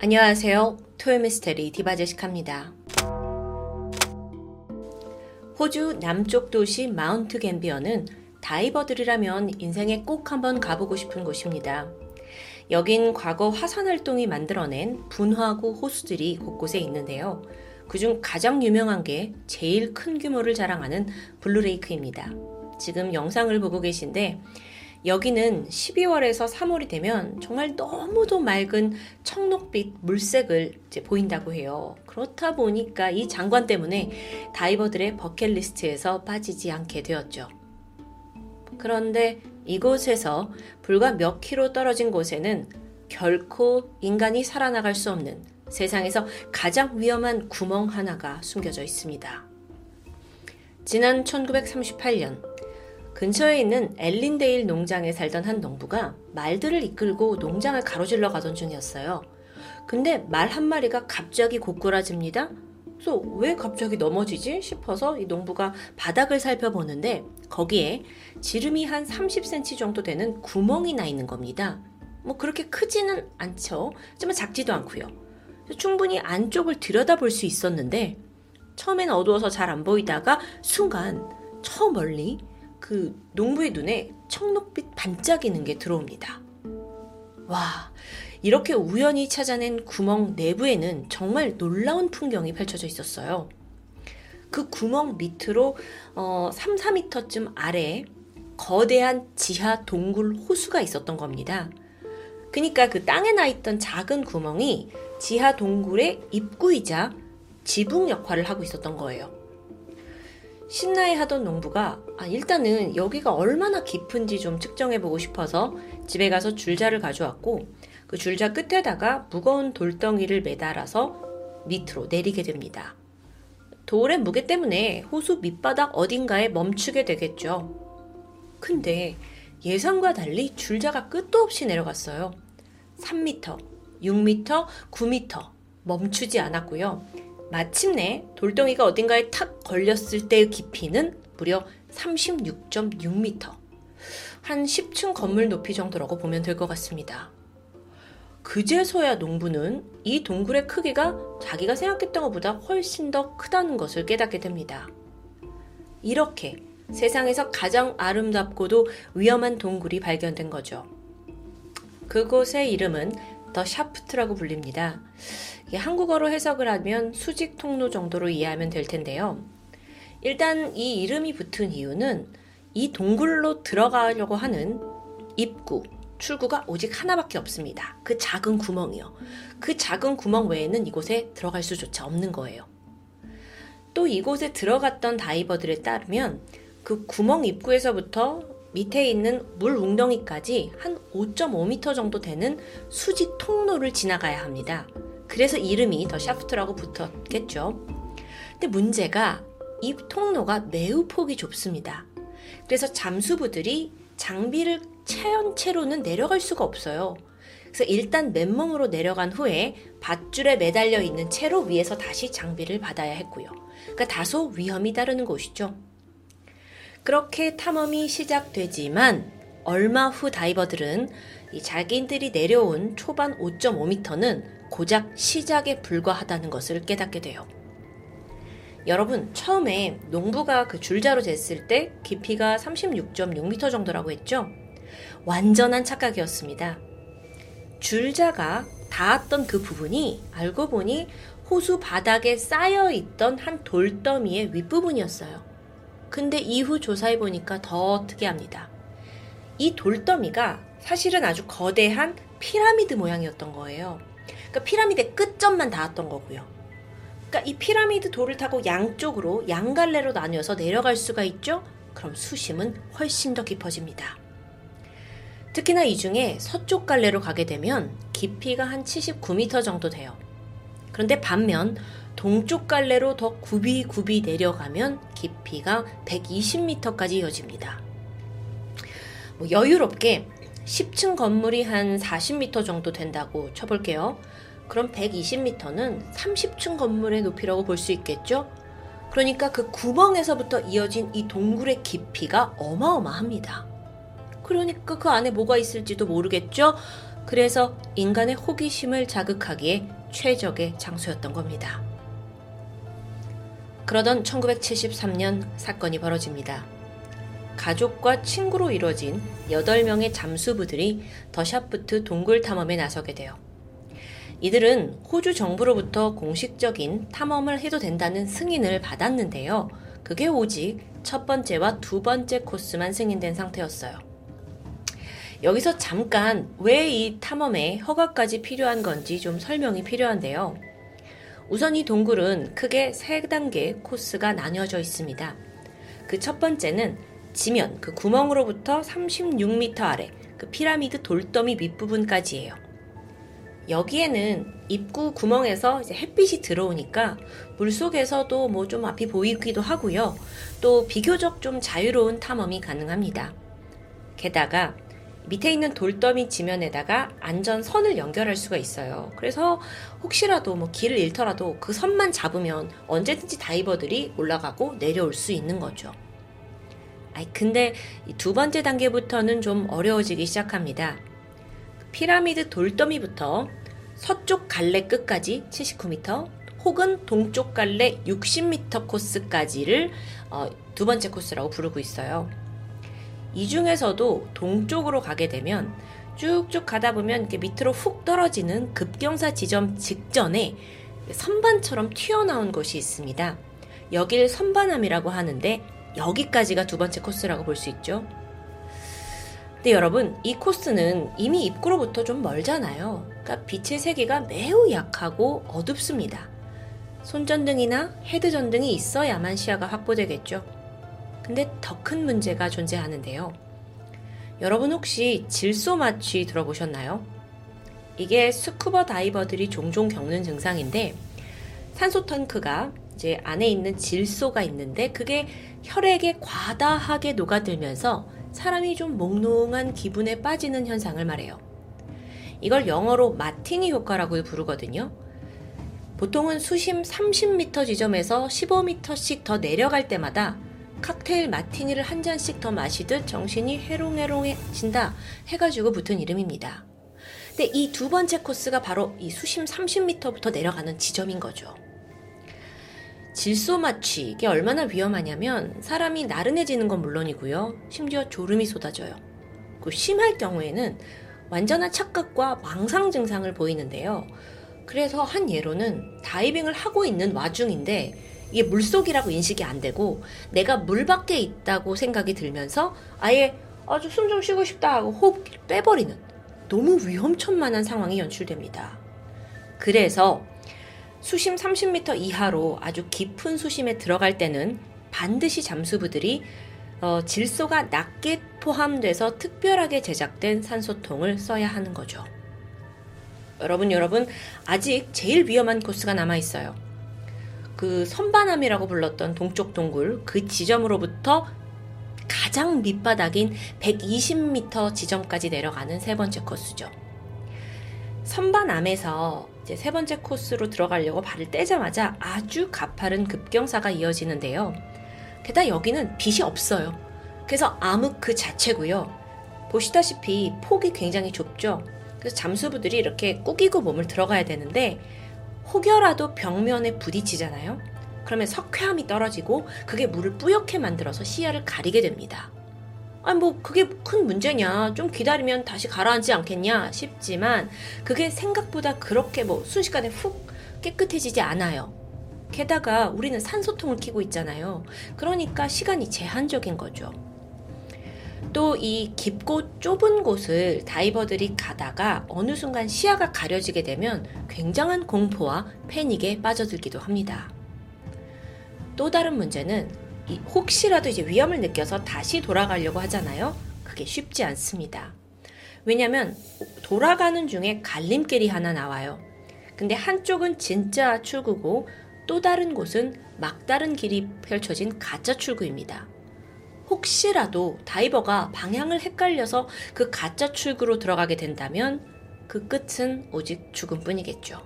안녕하세요. 토요미스테리 디바제식합니다. 호주 남쪽 도시 마운트 갬비어는 다이버들이라면 인생에 꼭 한번 가보고 싶은 곳입니다. 여긴 과거 화산 활동이 만들어낸 분화구 호수들이 곳곳에 있는데요. 그중 가장 유명한 게 제일 큰 규모를 자랑하는 블루레이크입니다. 지금 영상을 보고 계신데 여기는 12월에서 3월이 되면 정말 너무도 맑은 청록빛 물색을 보인다고 해요. 그렇다 보니까 이 장관 때문에 다이버들의 버킷리스트에서 빠지지 않게 되었죠. 그런데 이곳에서 불과 몇 킬로 떨어진 곳에는 결코 인간이 살아나갈 수 없는 세상에서 가장 위험한 구멍 하나가 숨겨져 있습니다. 지난 1938년 근처에 있는 엘린데일 농장에 살던 한 농부가 말들을 이끌고 농장을 가로질러 가던 중이었어요. 근데 말 한 마리가 갑자기 고꾸라집니다. 그래서 왜 갑자기 넘어지지 싶어서 이 농부가 바닥을 살펴보는데 거기에 지름이 한 30cm 정도 되는 구멍이 나 있는 겁니다. 뭐 그렇게 크지는 않죠. 하지만 작지도 않고요. 충분히 안쪽을 들여다볼 수 있었는데 처음엔 어두워서 잘 안 보이다가 순간 저 멀리 그 농부의 눈에 청록빛 반짝이는 게 들어옵니다. 와, 이렇게 우연히 찾아낸 구멍 내부에는 정말 놀라운 풍경이 펼쳐져 있었어요. 그 구멍 밑으로 어, 3, 4m쯤 아래에 거대한 지하 동굴 호수가 있었던 겁니다. 그러니까 그 땅에 나 있던 작은 구멍이 지하 동굴의 입구이자 지붕 역할을 하고 있었던 거예요. 신나해 하던 농부가 아, 일단은 여기가 얼마나 깊은지 좀 측정해 보고 싶어서 집에 가서 줄자를 가져왔고 그 줄자 끝에다가 무거운 돌덩이를 매달아서 밑으로 내리게 됩니다. 돌의 무게 때문에 호수 밑바닥 어딘가에 멈추게 되겠죠. 근데 예상과 달리 줄자가 끝도 없이 내려갔어요. 3m, 6m, 9m 멈추지 않았고요. 마침내 돌덩이가 어딘가에 탁 걸렸을 때의 깊이는 무려 36.6m. 한 10층 건물 높이 정도라고 보면 될 것 같습니다. 그제서야 농부는 이 동굴의 크기가 자기가 생각했던 것보다 훨씬 더 크다는 것을 깨닫게 됩니다. 이렇게 세상에서 가장 아름답고도 위험한 동굴이 발견된 거죠. 그곳의 이름은 더 샤프트라고 불립니다. 한국어로 해석을 하면 수직 통로 정도로 이해하면 될 텐데요. 일단 이 이름이 붙은 이유는 이 동굴로 들어가려고 하는 입구, 출구가 오직 하나밖에 없습니다. 그 작은 구멍이요. 그 작은 구멍 외에는 이곳에 들어갈 수조차 없는 거예요. 또 이곳에 들어갔던 다이버들에 따르면 그 구멍 입구에서부터 밑에 있는 물 웅덩이까지 한 5.5m 정도 되는 수직 통로를 지나가야 합니다. 그래서 이름이 더 샤프트라고 붙었겠죠. 근데 문제가 이 통로가 매우 폭이 좁습니다. 그래서 잠수부들이 장비를 채연 채로는 내려갈 수가 없어요. 그래서 일단 맨몸으로 내려간 후에 밧줄에 매달려 있는 채로 위에서 다시 장비를 받아야 했고요. 그러니까 다소 위험이 따르는 곳이죠. 그렇게 탐험이 시작되지만 얼마 후 다이버들은 이 자기들이 내려온 초반 5.5m는 고작 시작에 불과하다는 것을 깨닫게 돼요. 여러분, 처음에 농부가 그 줄자로 쟀을 때 깊이가 36.6m 정도라고 했죠? 완전한 착각이었습니다. 줄자가 닿았던 그 부분이 알고 보니 호수 바닥에 쌓여 있던 한 돌더미의 윗부분이었어요. 근데 이후 조사해 보니까 더 특이합니다. 이 돌더미가 사실은 아주 거대한 피라미드 모양이었던 거예요. 그러니까 피라미드 끝점만 닿았던 거고요. 그러니까 이 피라미드 돌을 타고 양쪽으로 양갈래로 나뉘어서 내려갈 수가 있죠? 그럼 수심은 훨씬 더 깊어집니다. 특히나 이 중에 서쪽 갈래로 가게 되면 깊이가 한 79m 정도 돼요. 그런데 반면 동쪽 갈래로 더 굽이 굽이 내려가면 깊이가 120m까지 이어집니다. 뭐 여유롭게 10층 건물이 한 40m 정도 된다고 쳐볼게요. 그럼 120m는 30층 건물의 높이라고 볼 수 있겠죠? 그러니까 그 구멍에서부터 이어진 이 동굴의 깊이가 어마어마합니다. 그러니까 그 안에 뭐가 있을지도 모르겠죠? 그래서 인간의 호기심을 자극하기에 최적의 장소였던 겁니다. 그러던 1973년 사건이 벌어집니다. 가족과 친구로 이루어진 8명의 잠수부들이 더샤프트 동굴 탐험에 나서게 돼요. 이들은 호주 정부로부터 공식적인 탐험을 해도 된다는 승인을 받았는데요. 그게 오직 첫 번째와 두 번째 코스만 승인된 상태였어요. 여기서 잠깐 왜 이 탐험에 허가까지 필요한 건지 좀 설명이 필요한데요. 우선 이 동굴은 크게 세 단계 코스가 나뉘어져 있습니다. 그 첫 번째는 지면 그 구멍으로부터 36m 아래 그 피라미드 돌더미 밑부분까지예요. 여기에는 입구 구멍에서 햇빛이 들어오니까 물 속에서도 뭐 좀 앞이 보이기도 하고요. 또 비교적 좀 자유로운 탐험이 가능합니다. 게다가 밑에 있는 돌더미 지면에다가 안전선을 연결할 수가 있어요. 그래서 혹시라도 뭐 길을 잃더라도 그 선만 잡으면 언제든지 다이버들이 올라가고 내려올 수 있는 거죠. 아이, 근데 두 번째 단계부터는 좀 어려워지기 시작합니다. 피라미드 돌더미부터 서쪽 갈래 끝까지 79m 혹은 동쪽 갈래 60m 코스까지를 어, 두 번째 코스라고 부르고 있어요. 이 중에서도 동쪽으로 가게 되면 쭉쭉 가다 보면 이렇게 밑으로 훅 떨어지는 급경사 지점 직전에 선반처럼 튀어나온 곳이 있습니다. 여길 선반암이라고 하는데 여기까지가 두 번째 코스라고 볼 수 있죠. 근데 여러분, 이 코스는 이미 입구로부터 좀 멀잖아요. 그러니까 빛의 세계가 매우 약하고 어둡습니다. 손전등이나 헤드전등이 있어야만 시야가 확보되겠죠. 근데 더 큰 문제가 존재하는데요. 여러분 혹시 질소 마취 들어보셨나요? 이게 스쿠버 다이버들이 종종 겪는 증상인데 산소 탱크가 이제 안에 있는 질소가 있는데 그게 혈액에 과다하게 녹아들면서 사람이 좀 몽롱한 기분에 빠지는 현상을 말해요. 이걸 영어로 마티니 효과라고 부르거든요. 보통은 수심 30m 지점에서 15m씩 더 내려갈 때마다 칵테일 마티니를 한 잔씩 더 마시듯 정신이 해롱해롱해진다 해가지고 붙은 이름입니다. 근데 이 두 번째 코스가 바로 이 수심 30m부터 내려가는 지점인 거죠. 질소 마취 이게 얼마나 위험하냐면 사람이 나른해지는 건 물론이고요. 심지어 졸음이 쏟아져요. 그 심할 경우에는 완전한 착각과 망상 증상을 보이는데요. 그래서 한 예로는 다이빙을 하고 있는 와중인데 이게 물속이라고 인식이 안 되고 내가 물 밖에 있다고 생각이 들면서 아예 아주 숨 좀 쉬고 싶다 하고 호흡 빼버리는 너무 위험천만한 상황이 연출됩니다. 그래서 수심 30m 이하로 아주 깊은 수심에 들어갈 때는 반드시 잠수부들이 어, 질소가 낮게 포함돼서 특별하게 제작된 산소통을 써야 하는 거죠. 여러분, 여러분, 아직 제일 위험한 코스가 남아 있어요. 그 선반암이라고 불렀던 동쪽 동굴 그 지점으로부터 가장 밑바닥인 120m 지점까지 내려가는 세 번째 코스죠. 선반암에서 이제 세 번째 코스로 들어가려고 발을 떼자마자 아주 가파른 급경사가 이어지는데요. 게다가 여기는 빛이 없어요. 그래서 암흑 그 자체고요. 보시다시피 폭이 굉장히 좁죠. 그래서 잠수부들이 이렇게 꾸기고 몸을 들어가야 되는데 혹여라도 벽면에 부딪히잖아요. 그러면 석회암이 떨어지고 그게 물을 뿌옇게 만들어서 시야를 가리게 됩니다. 아니 뭐 그게 큰 문제냐 좀 기다리면 다시 가라앉지 않겠냐 싶지만 그게 생각보다 그렇게 뭐 순식간에 훅 깨끗해지지 않아요. 게다가 우리는 산소통을 키고 있잖아요. 그러니까 시간이 제한적인 거죠. 또 이 깊고 좁은 곳을 다이버들이 가다가 어느 순간 시야가 가려지게 되면 굉장한 공포와 패닉에 빠져들기도 합니다. 또 다른 문제는 혹시라도 이제 위험을 느껴서 다시 돌아가려고 하잖아요. 그게 쉽지 않습니다. 왜냐면 돌아가는 중에 갈림길이 하나 나와요. 근데 한쪽은 진짜 출구고 또 다른 곳은 막다른 길이 펼쳐진 가짜 출구입니다. 혹시라도 다이버가 방향을 헷갈려서 그 가짜 출구로 들어가게 된다면 그 끝은 오직 죽음뿐이겠죠.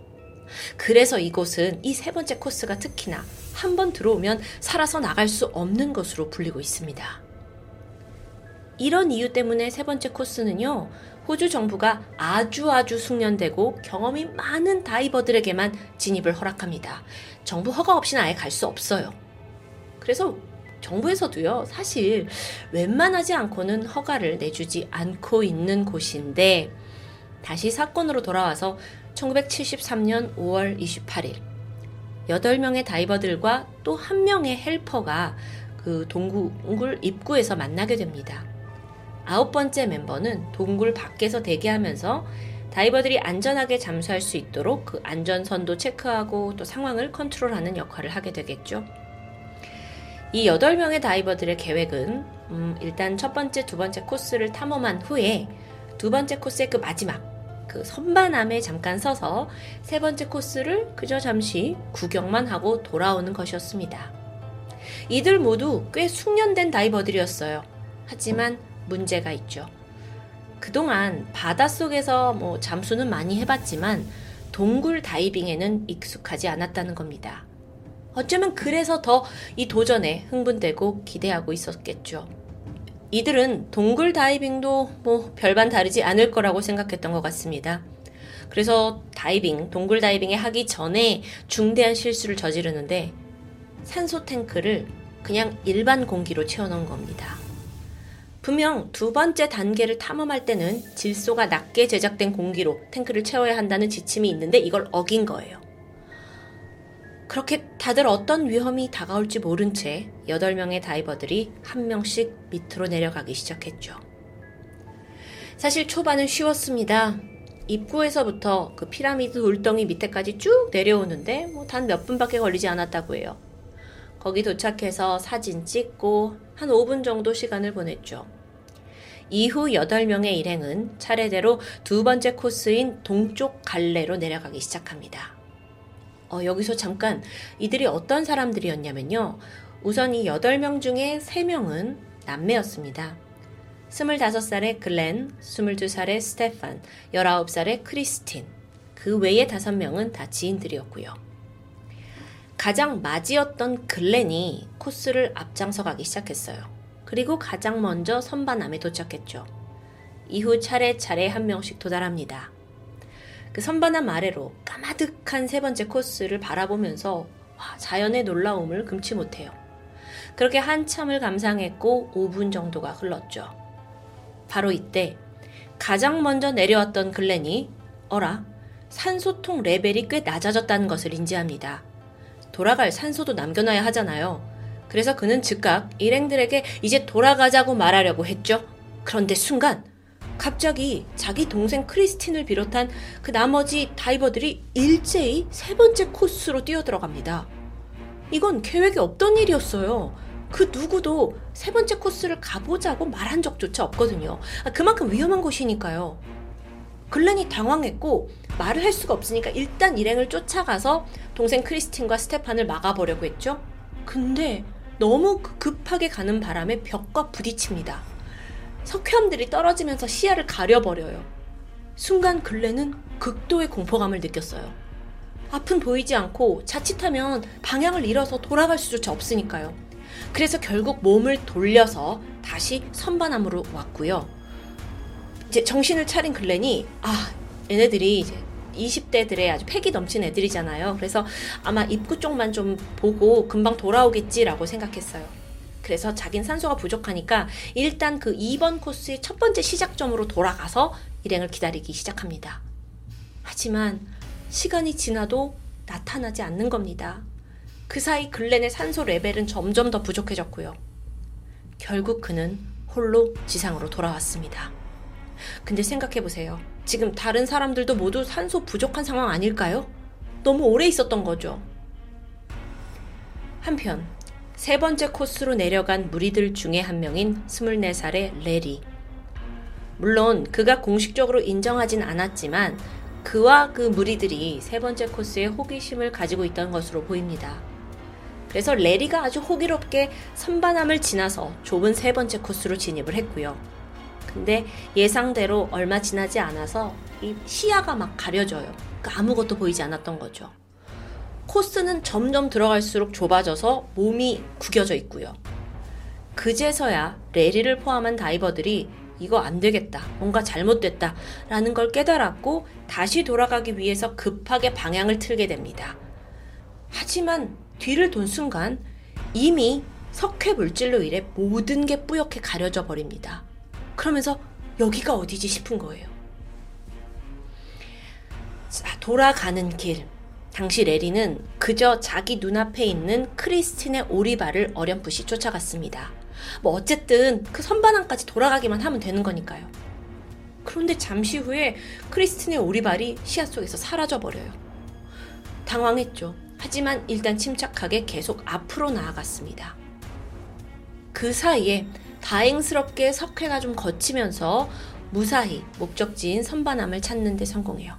그래서 이곳은 이 세 번째 코스가 특히나 한 번 들어오면 살아서 나갈 수 없는 것으로 불리고 있습니다. 이런 이유 때문에 세 번째 코스는요, 호주 정부가 아주 아주 숙련되고 경험이 많은 다이버들에게만 진입을 허락합니다. 정부 허가 없이는 아예 갈 수 없어요. 그래서 정부에서도요, 사실 웬만하지 않고는 허가를 내주지 않고 있는 곳인데, 다시 사건으로 돌아와서 1973년 5월 28일, 8명의 다이버들과 또 한 명의 헬퍼가 그 동굴 입구에서 만나게 됩니다. 아홉 번째 멤버는 동굴 밖에서 대기하면서 다이버들이 안전하게 잠수할 수 있도록 그 안전선도 체크하고 또 상황을 컨트롤하는 역할을 하게 되겠죠. 이 8명의 다이버들의 계획은 음, 일단 첫 번째, 두 번째 코스를 탐험한 후에 두 번째 코스의 그 마지막 그 선반암에 잠깐 서서 세 번째 코스를 그저 잠시 구경만 하고 돌아오는 것이었습니다. 이들 모두 꽤 숙련된 다이버들이었어요. 하지만 문제가 있죠. 그동안 바닷속에서 뭐 잠수는 많이 해봤지만 동굴 다이빙에는 익숙하지 않았다는 겁니다. 어쩌면 그래서 더 이 도전에 흥분되고 기대하고 있었겠죠. 이들은 동굴 다이빙도 뭐 별반 다르지 않을 거라고 생각했던 것 같습니다. 그래서 다이빙, 동굴 다이빙에 하기 전에 중대한 실수를 저지르는데 산소 탱크를 그냥 일반 공기로 채워놓은 겁니다. 분명 두 번째 단계를 탐험할 때는 질소가 낮게 제작된 공기로 탱크를 채워야 한다는 지침이 있는데 이걸 어긴 거예요. 그렇게 다들 어떤 위험이 다가올지 모른 채 8명의 다이버들이 한 명씩 밑으로 내려가기 시작했죠. 사실 초반은 쉬웠습니다. 입구에서부터 그 피라미드 돌덩이 밑에까지 쭉 내려오는데 뭐 단 몇 분밖에 걸리지 않았다고 해요. 거기 도착해서 사진 찍고 한 5분 정도 시간을 보냈죠. 이후 8명의 일행은 차례대로 두 번째 코스인 동쪽 갈래로 내려가기 시작합니다. 어, 여기서 잠깐 이들이 어떤 사람들이었냐면요. 우선 이 8명 중에 3명은 남매였습니다. 25살의 글렌, 22살의 스테판, 19살의 크리스틴, 그 외의 5명은 다 지인들이었고요. 가장 맞이었던 글렌이 코스를 앞장서 가기 시작했어요. 그리고 가장 먼저 선반암에 도착했죠. 이후 차례차례 한 명씩 도달합니다. 그 선반암 아래로 까마득한 세 번째 코스를 바라보면서 와, 자연의 놀라움을 금치 못해요. 그렇게 한참을 감상했고 5분 정도가 흘렀죠. 바로 이때 가장 먼저 내려왔던 글렌이 어라 산소통 레벨이 꽤 낮아졌다는 것을 인지합니다. 돌아갈 산소도 남겨놔야 하잖아요. 그래서 그는 즉각 일행들에게 이제 돌아가자고 말하려고 했죠. 그런데 순간 갑자기 자기 동생 크리스틴을 비롯한 그 나머지 다이버들이 일제히 세 번째 코스로 뛰어들어갑니다. 이건 계획에 없던 일이었어요. 그 누구도 세 번째 코스를 가보자고 말한 적조차 없거든요. 아, 그만큼 위험한 곳이니까요. 글렌이 당황했고 말을 할 수가 없으니까 일단 일행을 쫓아가서 동생 크리스틴과 스테판을 막아보려고 했죠. 근데 너무 급하게 가는 바람에 벽과 부딪힙니다. 석회암들이 떨어지면서 시야를 가려버려요. 순간 글렌은 극도의 공포감을 느꼈어요. 앞은 보이지 않고 자칫하면 방향을 잃어서 돌아갈 수조차 없으니까요. 그래서 결국 몸을 돌려서 다시 선반함으로 왔고요. 이제 정신을 차린 글렌이 아 얘네들이 이제 20대들의 아주 패기 넘친 애들이잖아요. 그래서 아마 입구 쪽만 좀 보고 금방 돌아오겠지라고 생각했어요. 그래서 자긴 산소가 부족하니까 일단 그 2번 코스의 첫 번째 시작점으로 돌아가서 일행을 기다리기 시작합니다. 하지만 시간이 지나도 나타나지 않는 겁니다. 그 사이 글렌의 산소 레벨은 점점 더 부족해졌고요. 결국 그는 홀로 지상으로 돌아왔습니다. 근데 생각해보세요. 지금 다른 사람들도 모두 산소 부족한 상황 아닐까요? 너무 오래 있었던 거죠. 한편, 세 번째 코스로 내려간 무리들 중에 한 명인 24살의 레리. 물론 그가 공식적으로 인정하진 않았지만 그와 그 무리들이 세 번째 코스에 호기심을 가지고 있던 것으로 보입니다. 그래서 레리가 아주 호기롭게 선반함을 지나서 좁은 세 번째 코스로 진입을 했고요. 근데 예상대로 얼마 지나지 않아서 이 시야가 막 가려져요. 그러니까 아무것도 보이지 않았던 거죠. 코스는 점점 들어갈수록 좁아져서 몸이 구겨져 있고요. 그제서야 레리를 포함한 다이버들이 이거 안 되겠다. 뭔가 잘못됐다. 라는 걸 깨달았고 다시 돌아가기 위해서 급하게 방향을 틀게 됩니다. 하지만 뒤를 돈 순간 이미 석회 물질로 인해 모든 게 뿌옇게 가려져 버립니다. 그러면서 여기가 어디지 싶은 거예요. 자, 돌아가는 길. 당시 레리는 그저 자기 눈앞에 있는 크리스틴의 오리발을 어렴풋이 쫓아갔습니다. 뭐 어쨌든 그 선반항까지 돌아가기만 하면 되는 거니까요. 그런데 잠시 후에 크리스틴의 오리발이 시야 속에서 사라져 버려요. 당황했죠. 하지만 일단 침착하게 계속 앞으로 나아갔습니다. 그 사이에 다행스럽게 석회가 좀 거치면서 무사히 목적지인 선반함을 찾는 데 성공해요.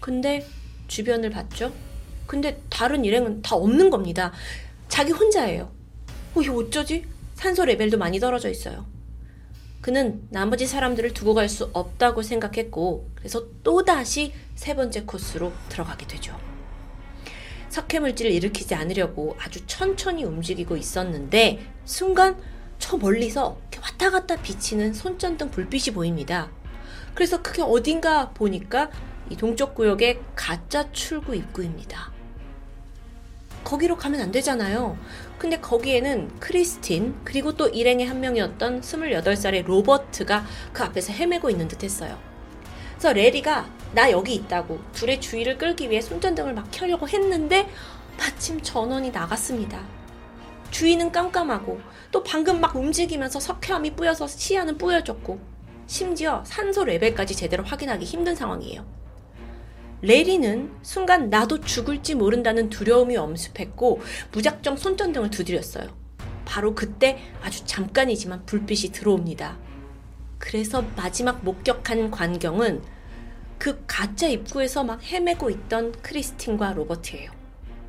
근데 주변을 봤죠? 근데 다른 일행은 다 없는 겁니다. 자기 혼자예요. 어, 이거 어쩌지? 산소 레벨도 많이 떨어져 있어요. 그는 나머지 사람들을 두고 갈 수 없다고 생각했고, 그래서 또다시 세 번째 코스로 들어가게 되죠. 석회 물질을 일으키지 않으려고 아주 천천히 움직이고 있었는데, 순간 저 멀리서 왔다 갔다 비치는 손전등 불빛이 보입니다. 그래서 그게 어딘가 보니까 이 동쪽 구역의 가짜 출구 입구입니다. 거기로 가면 안 되잖아요. 근데 거기에는 크리스틴, 그리고 또 일행의 한 명이었던 28살의 로버트가 그 앞에서 헤매고 있는 듯 했어요. 그래서 레리가 나 여기 있다고 둘의 주의를 끌기 위해 손전등을 막 켜려고 했는데 마침 전원이 나갔습니다. 주위는 깜깜하고 또 방금 막 움직이면서 석회암이 뿌여서 시야는 뿌여졌고 심지어 산소 레벨까지 제대로 확인하기 힘든 상황이에요. 레리는 순간 나도 죽을지 모른다는 두려움이 엄습했고 무작정 손전등을 두드렸어요. 바로 그때 아주 잠깐이지만 불빛이 들어옵니다. 그래서 마지막 목격한 광경은 그 가짜 입구에서 막 헤매고 있던 크리스틴과 로버트예요.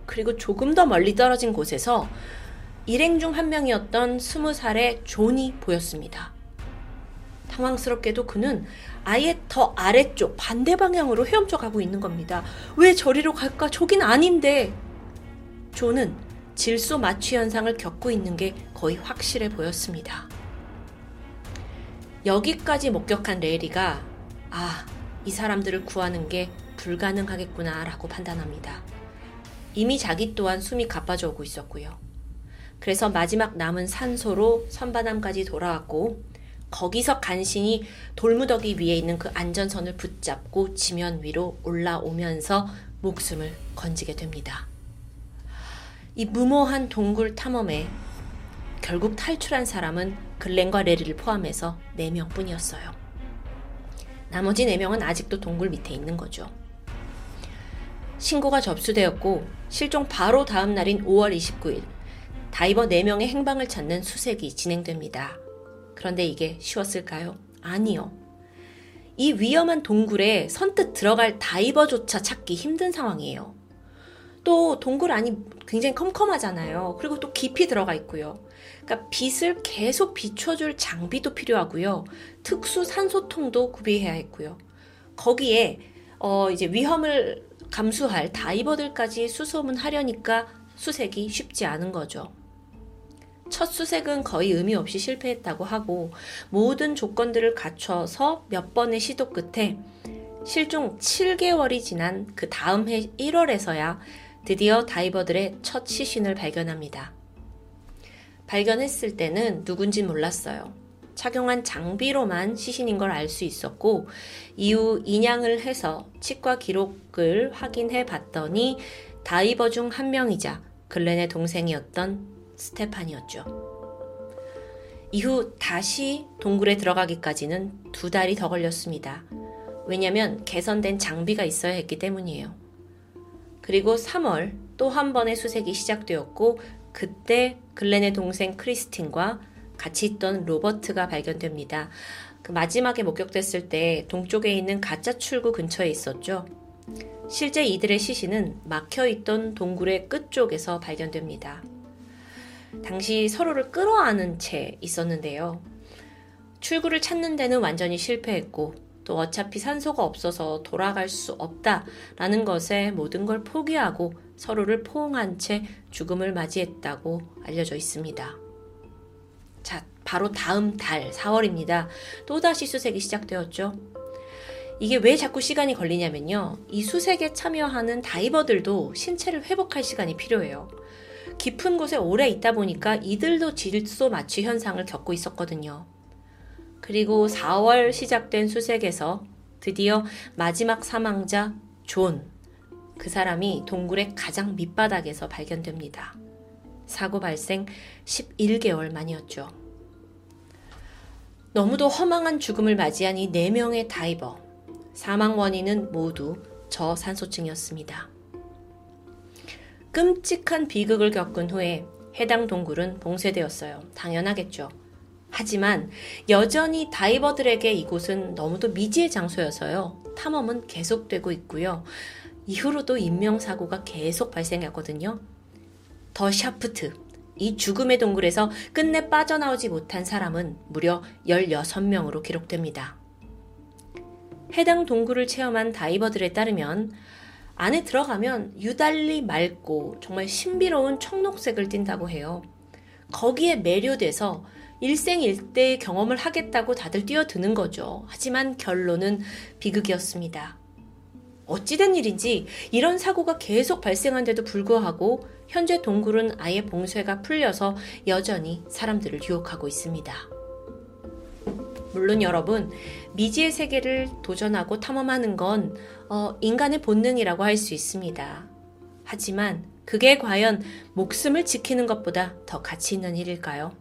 그리고 조금 더 멀리 떨어진 곳에서 일행 중 한 명이었던 스무 살의 존이 보였습니다. 당황스럽게도 그는 아예 더 아래쪽 반대 방향으로 헤엄쳐 가고 있는 겁니다. 왜 저리로 갈까? 저긴 아닌데. 존은 질소 마취 현상을 겪고 있는 게 거의 확실해 보였습니다. 여기까지 목격한 레리가 아, 이 사람들을 구하는 게 불가능하겠구나 라고 판단합니다. 이미 자기 또한 숨이 가빠져 오고 있었고요. 그래서 마지막 남은 산소로 선반함까지 돌아왔고 거기서 간신히 돌무더기 위에 있는 그 안전선을 붙잡고 지면 위로 올라오면서 목숨을 건지게 됩니다. 이 무모한 동굴 탐험에 결국 탈출한 사람은 글렌과 레리를 포함해서 4명 뿐이었어요. 나머지 4명은 아직도 동굴 밑에 있는 거죠. 신고가 접수되었고 실종 바로 다음 날인 5월 29일 다이버 4명의 행방을 찾는 수색이 진행됩니다. 그런데 이게 쉬웠을까요? 아니요. 이 위험한 동굴에 선뜻 들어갈 다이버조차 찾기 힘든 상황이에요. 또 동굴 안이 굉장히 컴컴하잖아요. 그리고 또 깊이 들어가 있고요. 그러니까 빛을 계속 비춰줄 장비도 필요하고요. 특수 산소통도 구비해야 했고요. 거기에 어 이제 위험을 감수할 다이버들까지 수소문하려니까 수색이 쉽지 않은 거죠. 첫 수색은 거의 의미 없이 실패했다고 하고 모든 조건들을 갖춰서 몇 번의 시도 끝에 실종 7개월이 지난 그 다음 해 1월에서야 드디어 다이버들의 첫 시신을 발견합니다. 발견했을 때는 누군지 몰랐어요. 착용한 장비로만 시신인 걸 알 수 있었고 이후 인양을 해서 치과 기록을 확인해 봤더니 다이버 중 한 명이자 글렌의 동생이었던 스테판이었죠. 이후 다시 동굴에 들어가기까지는 두 달이 더 걸렸습니다. 왜냐면 개선된 장비가 있어야 했기 때문이에요. 그리고 3월 또 한 번의 수색이 시작되었고 그때 글렌의 동생 크리스틴과 같이 있던 로버트가 발견됩니다. 그 마지막에 목격됐을 때 동쪽에 있는 가짜 출구 근처에 있었죠. 실제 이들의 시신은 막혀 있던 동굴의 끝쪽에서 발견됩니다. 당시 서로를 끌어안은 채 있었는데요. 출구를 찾는 데는 완전히 실패했고 또 어차피 산소가 없어서 돌아갈 수 없다라는 것에 모든 걸 포기하고 서로를 포옹한 채 죽음을 맞이했다고 알려져 있습니다. 자, 바로 다음 달 4월입니다. 또다시 수색이 시작되었죠. 이게 왜 자꾸 시간이 걸리냐면요. 이 수색에 참여하는 다이버들도 신체를 회복할 시간이 필요해요. 깊은 곳에 오래 있다 보니까 이들도 질소 마취 현상을 겪고 있었거든요. 그리고 4월 시작된 수색에서 드디어 마지막 사망자 존. 그 사람이 동굴의 가장 밑바닥에서 발견됩니다. 사고 발생 11개월 만이었죠. 너무도 허망한 죽음을 맞이한 이 4명의 다이버. 사망 원인은 모두 저산소증이었습니다. 끔찍한 비극을 겪은 후에 해당 동굴은 봉쇄되었어요. 당연하겠죠. 하지만 여전히 다이버들에게 이곳은 너무도 미지의 장소여서요. 탐험은 계속되고 있고요. 이후로도 인명사고가 계속 발생했거든요. 더 샤프트, 이 죽음의 동굴에서 끝내 빠져나오지 못한 사람은 무려 16명으로 기록됩니다. 해당 동굴을 체험한 다이버들에 따르면 안에 들어가면 유달리 맑고 정말 신비로운 청록색을 띈다고 해요. 거기에 매료돼서 일생일대의 경험을 하겠다고 다들 뛰어드는 거죠. 하지만 결론은 비극이었습니다. 어찌된 일인지 이런 사고가 계속 발생한데도 불구하고 현재 동굴은 아예 봉쇄가 풀려서 여전히 사람들을 유혹하고 있습니다. 물론 여러분, 미지의 세계를 도전하고 탐험하는 건 어, 인간의 본능이라고 할 수 있습니다. 하지만 그게 과연 목숨을 지키는 것보다 더 가치 있는 일일까요?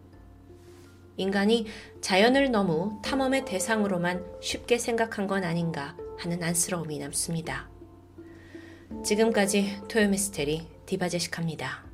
인간이 자연을 너무 탐험의 대상으로만 쉽게 생각한 건 아닌가 하는 안쓰러움이 남습니다. 지금까지 토요미스테리 디바제식합니다.